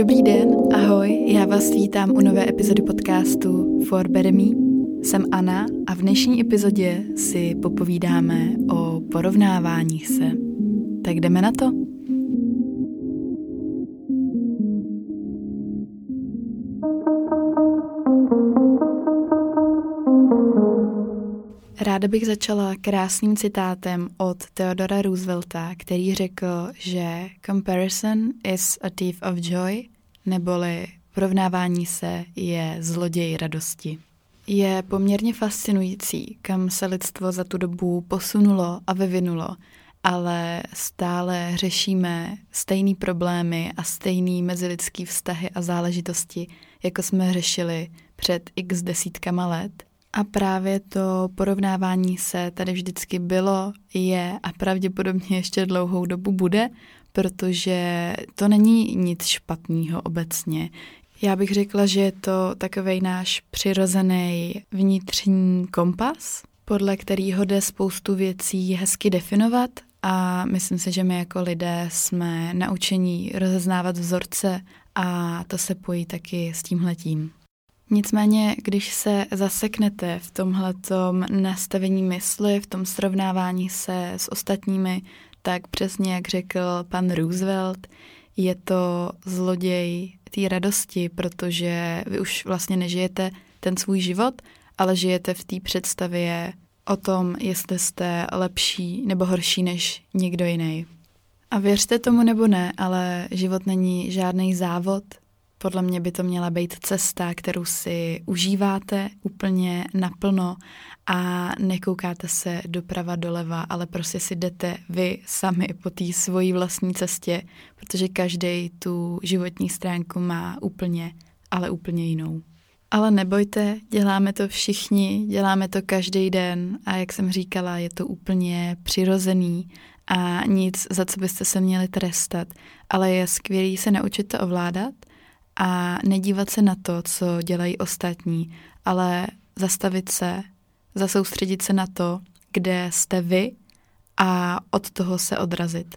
dobrý den, ahoj, já vás vítám u nové epizody podcastu For Better Me. Jsem Anna a v dnešní epizodě si popovídáme o porovnáváních se. Tak jdeme na to. Ráda bych začala krásným citátem od Theodora Roosevelta, který řekl, že comparison is a thief of joy, neboli porovnávání se je zloděj radosti. Je poměrně fascinující, kam se lidstvo za tu dobu posunulo a vyvinulo, ale stále řešíme stejné problémy a stejné mezilidské vztahy a záležitosti, jako jsme řešili před x desítkama let – a právě to porovnávání se tady vždycky bylo, je a pravděpodobně ještě dlouhou dobu bude, protože to není nic špatného obecně. Já bych řekla, že je to takový náš přirozený vnitřní kompas, podle kterého jde spoustu věcí hezky definovat a myslím si, že my jako lidé jsme naučení rozeznávat vzorce a to se pojí taky s tímhletím. Nicméně, když se zaseknete v tomhletom nastavení mysli, v tom srovnávání se s ostatními, tak přesně jak řekl pan Roosevelt, je to zloděj té radosti, protože vy už vlastně nežijete ten svůj život, ale žijete v té představě o tom, jestli jste lepší nebo horší než někdo jiný. A věřte tomu nebo ne, ale život není žádný závod, podle mě by to měla být cesta, kterou si užíváte úplně naplno a nekoukáte se doprava doleva, ale prostě si jdete vy sami po té svojí vlastní cestě, protože každý tu životní stránku má úplně, ale úplně jinou. Ale nebojte, děláme to všichni, děláme to každý den a jak jsem říkala, je to úplně přirozený a nic, za co byste se měli trestat, ale je skvělý se naučit to ovládat – a nedívat se na to, co dělají ostatní, ale zastavit se, zasoustředit se na to, kde jste vy a od toho se odrazit.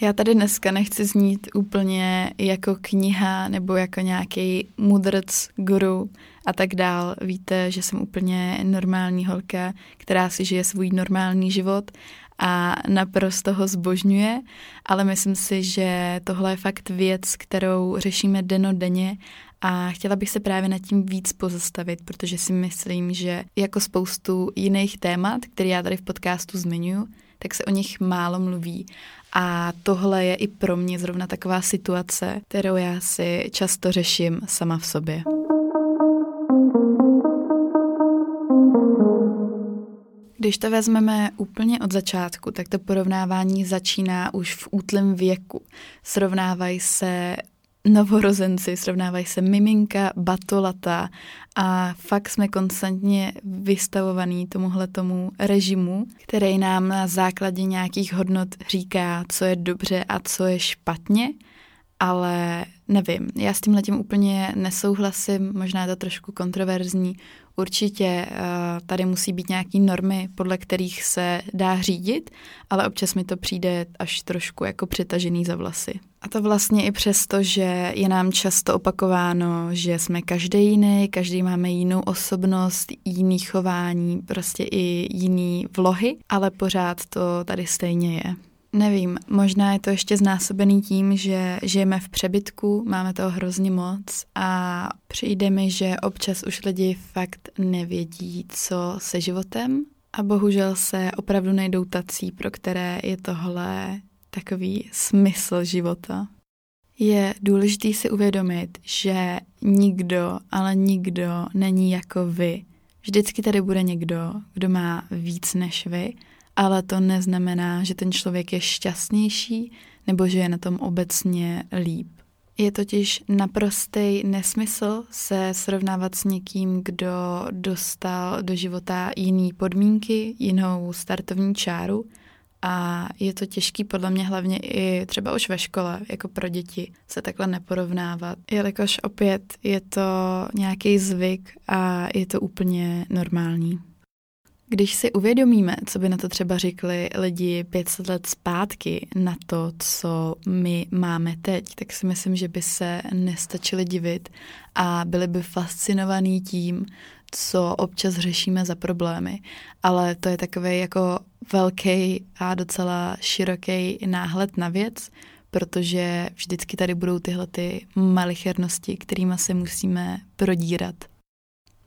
Já tady dneska nechci znít úplně jako kniha nebo jako nějaký mudrc, guru a tak dál. Víte, že jsem úplně normální holka, která si žije svůj normální život a naprosto ho zbožňuje, ale myslím si, že tohle je fakt věc, kterou řešíme denodenně a chtěla bych se právě nad tím víc pozastavit, protože si myslím, že jako spoustu jiných témat, které já tady v podcastu zmiňuji, tak se o nich málo mluví. A tohle je i pro mě zrovna taková situace, kterou já si často řeším sama v sobě. Když to vezmeme úplně od začátku, tak to porovnávání začíná už v útlém věku. Srovnávají se novorozenci, srovnávají se miminka, batolata a fakt jsme konstantně vystavovaní tomuhle tomu režimu, který nám na základě nějakých hodnot říká, co je dobře a co je špatně, ale nevím, já s tím úplně nesouhlasím, možná je to trošku kontroverzní, Určitě uh, tady musí být nějaké normy, podle kterých se dá řídit, ale občas mi to přijde až trošku jako přetažený za vlasy. A to vlastně i přesto, že je nám často opakováno, že jsme každý jiný, každý máme jinou osobnost, jiný chování, prostě i jiný vlohy, ale pořád to tady stejně je. Nevím, možná je to ještě znásobený tím, že žijeme v přebytku, máme toho hrozně moc a přijde mi, že občas už lidi fakt nevědí, co se životem a bohužel se opravdu nejdou tací, pro které je tohle takový smysl života. Je důležité si uvědomit, že nikdo, ale nikdo není jako vy. Vždycky tady bude někdo, kdo má víc než vy ale to neznamená, že ten člověk je šťastnější nebo že je na tom obecně líp. Je totiž naprostý nesmysl se srovnávat s někým, kdo dostal do života jiný podmínky, jinou startovní čáru a je to těžký podle mě hlavně i třeba už ve škole, jako pro děti, se takhle neporovnávat, jelikož opět je to nějaký zvyk a je to úplně normální. Když si uvědomíme, co by na to třeba řekli lidi 500 let zpátky, na to, co my máme teď, tak si myslím, že by se nestačili divit a byli by fascinovaní tím, co občas řešíme za problémy. Ale to je takový jako velký a docela široký náhled na věc, protože vždycky tady budou tyhle ty malichernosti, kterými se musíme prodírat.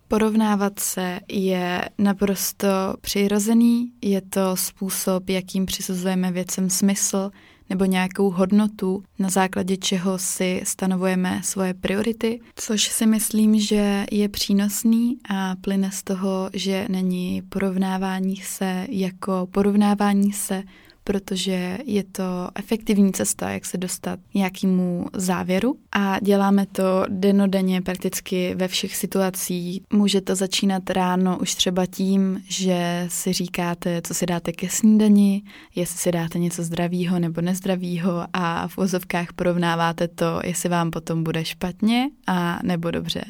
Porovnávat se je naprosto přirozený, je to způsob, jakým přisuzujeme věcem smysl nebo nějakou hodnotu, na základě čeho si stanovujeme svoje priority, což si myslím, že je přínosný a plyne z toho, že není porovnávání se jako porovnávání se protože je to efektivní cesta, jak se dostat nějakému závěru a děláme to denodenně prakticky ve všech situacích. Může to začínat ráno už třeba tím, že si říkáte, co si dáte ke snídani, jestli si dáte něco zdravého nebo nezdravého a v vozovkách porovnáváte to, jestli vám potom bude špatně a nebo dobře.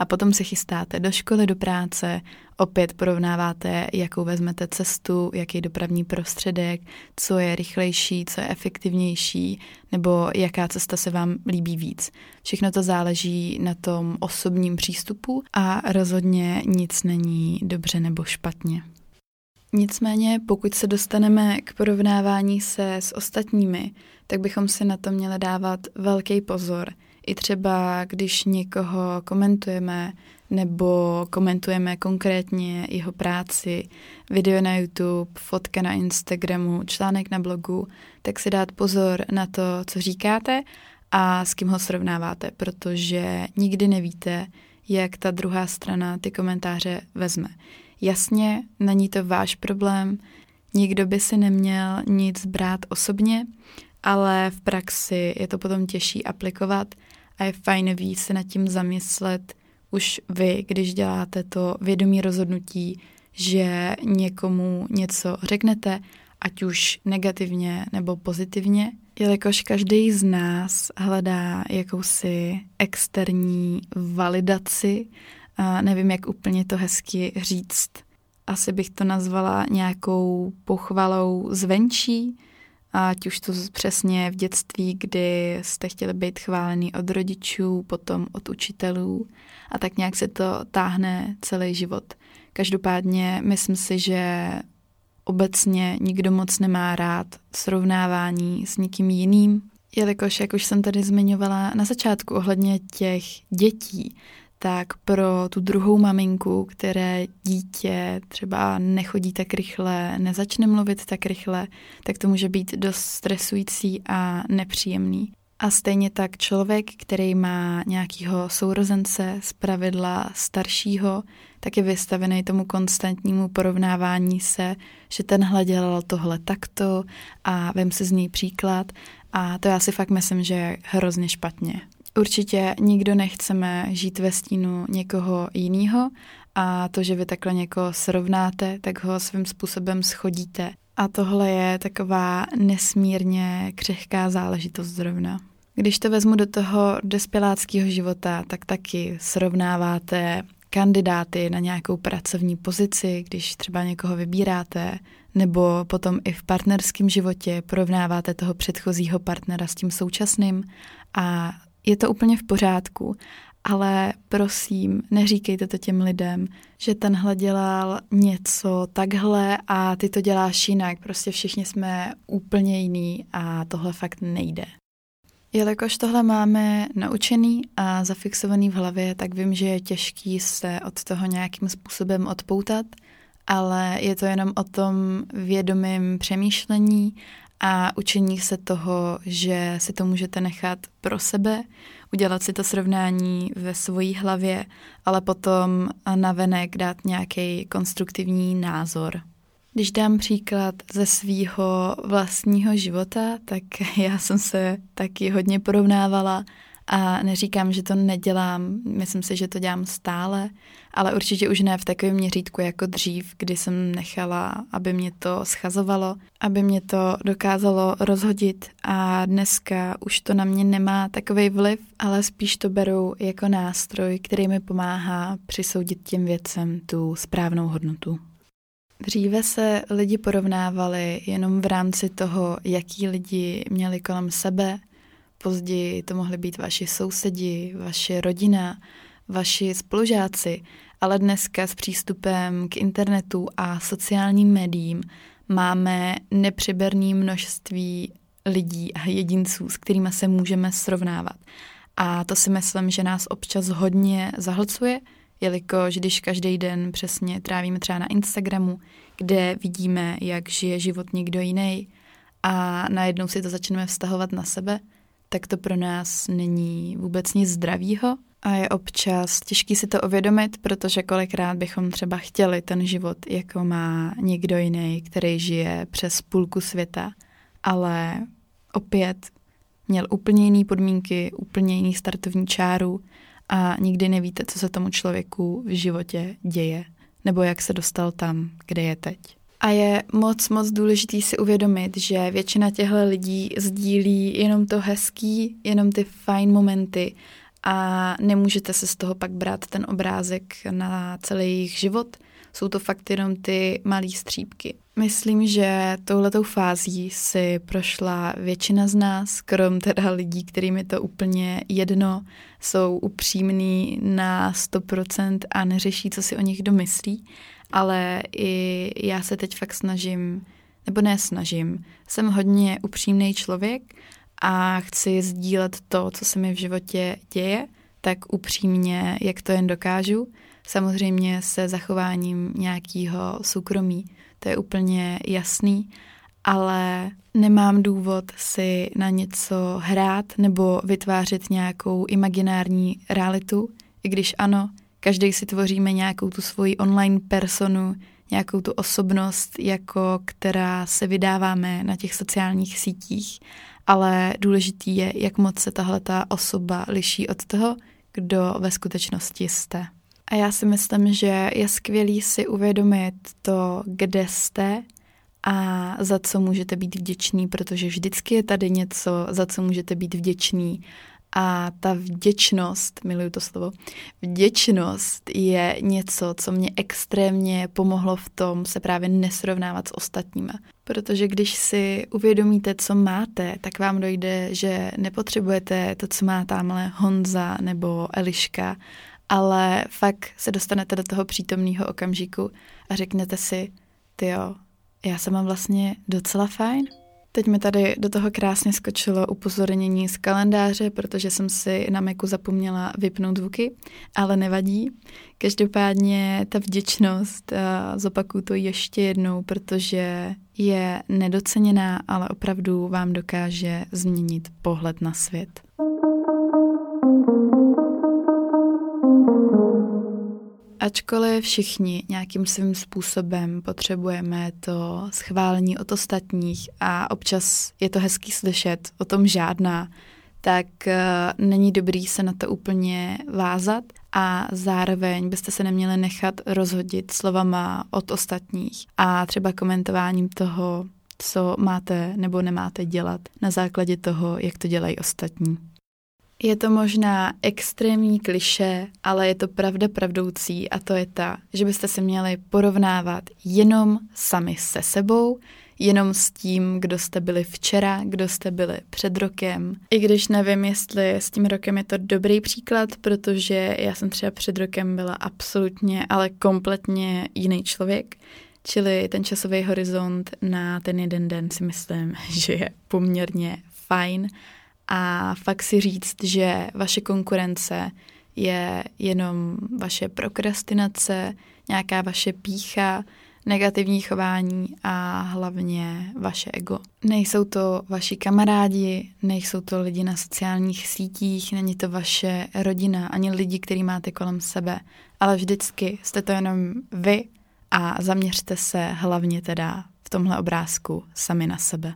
A potom se chystáte do školy, do práce, opět porovnáváte, jakou vezmete cestu, jaký dopravní prostředek, co je rychlejší, co je efektivnější, nebo jaká cesta se vám líbí víc. Všechno to záleží na tom osobním přístupu a rozhodně nic není dobře nebo špatně. Nicméně, pokud se dostaneme k porovnávání se s ostatními, tak bychom si na to měli dávat velký pozor. I třeba, když někoho komentujeme, nebo komentujeme konkrétně jeho práci, video na YouTube, fotka na Instagramu, článek na blogu, tak si dát pozor na to, co říkáte a s kým ho srovnáváte, protože nikdy nevíte, jak ta druhá strana ty komentáře vezme. Jasně, není to váš problém, nikdo by si neměl nic brát osobně, ale v praxi je to potom těžší aplikovat a je fajn víc se nad tím zamyslet, už vy, když děláte to vědomí rozhodnutí, že někomu něco řeknete, ať už negativně nebo pozitivně, jelikož každý z nás hledá jakousi externí validaci, a nevím, jak úplně to hezky říct. Asi bych to nazvala nějakou pochvalou zvenčí, ať už to přesně v dětství, kdy jste chtěli být chválený od rodičů, potom od učitelů a tak nějak se to táhne celý život. Každopádně myslím si, že obecně nikdo moc nemá rád srovnávání s nikým jiným, jelikož, jak už jsem tady zmiňovala na začátku ohledně těch dětí, tak pro tu druhou maminku, které dítě třeba nechodí tak rychle, nezačne mluvit tak rychle, tak to může být dost stresující a nepříjemný. A stejně tak člověk, který má nějakého sourozence z pravidla staršího, tak je vystavený tomu konstantnímu porovnávání se, že tenhle dělal tohle takto a vem si z něj příklad a to já si fakt myslím, že je hrozně špatně. Určitě nikdo nechceme žít ve stínu někoho jiného a to, že vy takhle někoho srovnáte, tak ho svým způsobem schodíte. A tohle je taková nesmírně křehká záležitost zrovna. Když to vezmu do toho dospěláckého života, tak taky srovnáváte kandidáty na nějakou pracovní pozici, když třeba někoho vybíráte, nebo potom i v partnerském životě porovnáváte toho předchozího partnera s tím současným a je to úplně v pořádku, ale prosím, neříkejte to těm lidem, že tenhle dělal něco takhle a ty to děláš jinak. Prostě všichni jsme úplně jiný a tohle fakt nejde. Jelikož tohle máme naučený a zafixovaný v hlavě, tak vím, že je těžký se od toho nějakým způsobem odpoutat, ale je to jenom o tom vědomém přemýšlení a učení se toho, že si to můžete nechat pro sebe, udělat si to srovnání ve svojí hlavě, ale potom navenek dát nějaký konstruktivní názor. Když dám příklad ze svýho vlastního života, tak já jsem se taky hodně porovnávala a neříkám, že to nedělám, myslím si, že to dělám stále, ale určitě už ne v takovém měřítku jako dřív, kdy jsem nechala, aby mě to schazovalo, aby mě to dokázalo rozhodit a dneska už to na mě nemá takový vliv, ale spíš to beru jako nástroj, který mi pomáhá přisoudit těm věcem tu správnou hodnotu. Dříve se lidi porovnávali jenom v rámci toho, jaký lidi měli kolem sebe. Později to mohly být vaši sousedi, vaše rodina, vaši spolužáci, ale dneska s přístupem k internetu a sociálním médiím máme nepřiberné množství lidí a jedinců, s kterými se můžeme srovnávat. A to si myslím, že nás občas hodně zahlcuje, jelikož když každý den přesně trávíme třeba na Instagramu, kde vidíme, jak žije život někdo jiný a najednou si to začneme vztahovat na sebe, tak to pro nás není vůbec nic zdravýho a je občas těžký si to uvědomit, protože kolikrát bychom třeba chtěli ten život, jako má někdo jiný, který žije přes půlku světa, ale opět měl úplně jiné podmínky, úplně jiný startovní čáru a nikdy nevíte, co se tomu člověku v životě děje, nebo jak se dostal tam, kde je teď. A je moc, moc důležitý si uvědomit, že většina těchto lidí sdílí jenom to hezký, jenom ty fajn momenty a nemůžete se z toho pak brát ten obrázek na celý jejich život. Jsou to fakt jenom ty malé střípky. Myslím, že touhletou fází si prošla většina z nás, krom teda lidí, kterým je to úplně jedno, jsou upřímní na 100% a neřeší, co si o nich domyslí, ale i já se teď fakt snažím, nebo ne snažím, jsem hodně upřímný člověk a chci sdílet to, co se mi v životě děje, tak upřímně, jak to jen dokážu, samozřejmě se zachováním nějakého soukromí to je úplně jasný, ale nemám důvod si na něco hrát nebo vytvářet nějakou imaginární realitu, i když ano, každý si tvoříme nějakou tu svoji online personu, nějakou tu osobnost, jako která se vydáváme na těch sociálních sítích, ale důležitý je, jak moc se tahle ta osoba liší od toho, kdo ve skutečnosti jste. A já si myslím, že je skvělý si uvědomit to, kde jste a za co můžete být vděční, protože vždycky je tady něco, za co můžete být vděční. A ta vděčnost, miluju to slovo, vděčnost je něco, co mě extrémně pomohlo v tom se právě nesrovnávat s ostatníma. Protože když si uvědomíte, co máte, tak vám dojde, že nepotřebujete to, co má tamhle Honza nebo Eliška, ale fakt se dostanete do toho přítomného okamžiku a řeknete si, ty jo, já jsem mám vlastně docela fajn. Teď mi tady do toho krásně skočilo upozornění z kalendáře, protože jsem si na Macu zapomněla vypnout zvuky, ale nevadí. Každopádně ta vděčnost, zopakuju to ještě jednou, protože je nedoceněná, ale opravdu vám dokáže změnit pohled na svět. Ačkoliv všichni nějakým svým způsobem potřebujeme to schválení od ostatních a občas je to hezký slyšet, o tom žádná, tak uh, není dobrý se na to úplně vázat a zároveň byste se neměli nechat rozhodit slovama od ostatních a třeba komentováním toho, co máte nebo nemáte dělat na základě toho, jak to dělají ostatní. Je to možná extrémní kliše, ale je to pravda pravdoucí a to je ta, že byste se měli porovnávat jenom sami se sebou, jenom s tím, kdo jste byli včera, kdo jste byli před rokem. I když nevím, jestli s tím rokem je to dobrý příklad, protože já jsem třeba před rokem byla absolutně, ale kompletně jiný člověk. Čili ten časový horizont na ten jeden den si myslím, že je poměrně fajn a fakt si říct, že vaše konkurence je jenom vaše prokrastinace, nějaká vaše pícha, negativní chování a hlavně vaše ego. Nejsou to vaši kamarádi, nejsou to lidi na sociálních sítích, není to vaše rodina, ani lidi, který máte kolem sebe, ale vždycky jste to jenom vy a zaměřte se hlavně teda v tomhle obrázku sami na sebe.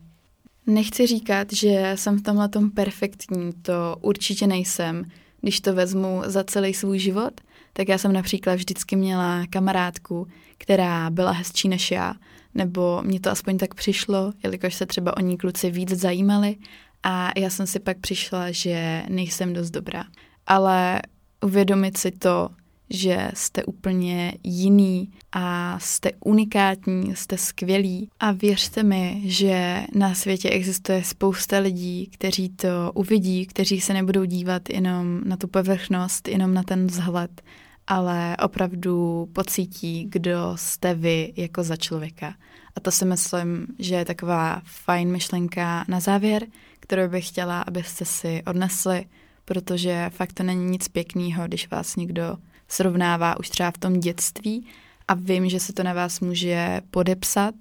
Nechci říkat, že jsem v tomhle tom perfektní, to určitě nejsem. Když to vezmu za celý svůj život, tak já jsem například vždycky měla kamarádku, která byla hezčí než já, nebo mě to aspoň tak přišlo, jelikož se třeba o ní kluci víc zajímali a já jsem si pak přišla, že nejsem dost dobrá. Ale uvědomit si to, že jste úplně jiný a jste unikátní, jste skvělí a věřte mi, že na světě existuje spousta lidí, kteří to uvidí, kteří se nebudou dívat jenom na tu povrchnost, jenom na ten vzhled, ale opravdu pocítí, kdo jste vy jako za člověka. A to si myslím, že je taková fajn myšlenka na závěr, kterou bych chtěla, abyste si odnesli, protože fakt to není nic pěkného, když vás někdo srovnává už třeba v tom dětství a vím, že se to na vás může podepsat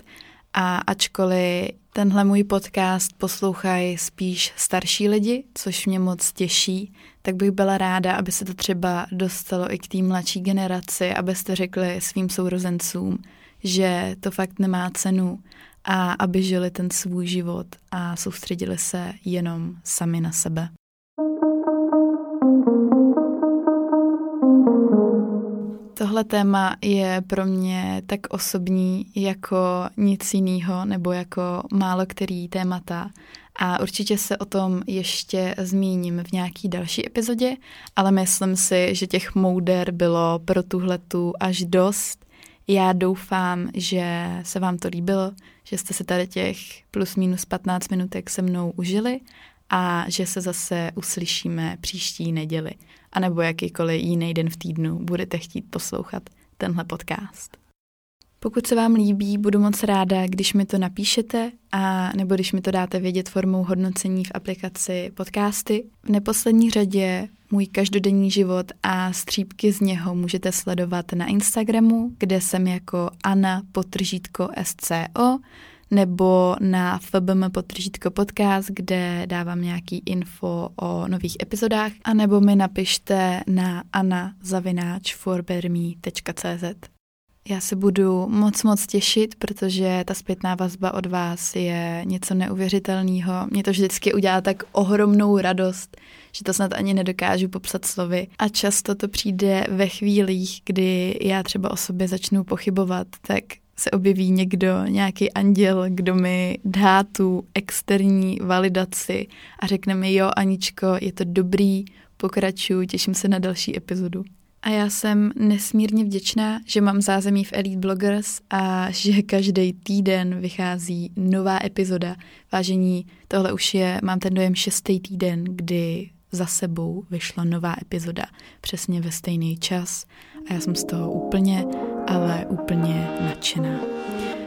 a ačkoliv tenhle můj podcast poslouchají spíš starší lidi, což mě moc těší, tak bych byla ráda, aby se to třeba dostalo i k té mladší generaci, abyste řekli svým sourozencům, že to fakt nemá cenu a aby žili ten svůj život a soustředili se jenom sami na sebe. Tohle téma je pro mě tak osobní jako nic jiného nebo jako málo který témata a určitě se o tom ještě zmíním v nějaký další epizodě, ale myslím si, že těch mouder bylo pro tuhletu až dost. Já doufám, že se vám to líbilo, že jste se tady těch plus minus 15 minutek se mnou užili a že se zase uslyšíme příští neděli, anebo jakýkoliv jiný den v týdnu budete chtít poslouchat tenhle podcast. Pokud se vám líbí, budu moc ráda, když mi to napíšete a nebo když mi to dáte vědět formou hodnocení v aplikaci podcasty. V neposlední řadě můj každodenní život a střípky z něho můžete sledovat na Instagramu, kde jsem jako Anna potržítko SCO nebo na FBM potržítko podcast, kde dávám nějaký info o nových epizodách, a nebo mi napište na anazavináčforberme.cz. Já se budu moc, moc těšit, protože ta zpětná vazba od vás je něco neuvěřitelného. Mě to vždycky udělá tak ohromnou radost, že to snad ani nedokážu popsat slovy. A často to přijde ve chvílích, kdy já třeba o sobě začnu pochybovat, tak se objeví někdo, nějaký anděl, kdo mi dá tu externí validaci a řekne mi, jo, Aničko, je to dobrý, pokračuju, těším se na další epizodu. A já jsem nesmírně vděčná, že mám zázemí v Elite Bloggers a že každý týden vychází nová epizoda. Vážení, tohle už je, mám ten dojem, šestý týden, kdy za sebou vyšla nová epizoda přesně ve stejný čas a já jsem z toho úplně, ale úplně nadšená.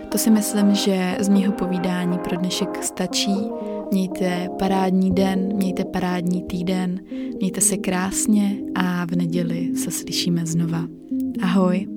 To si myslím, že z mýho povídání pro dnešek stačí. Mějte parádní den, mějte parádní týden, mějte se krásně a v neděli se slyšíme znova. Ahoj!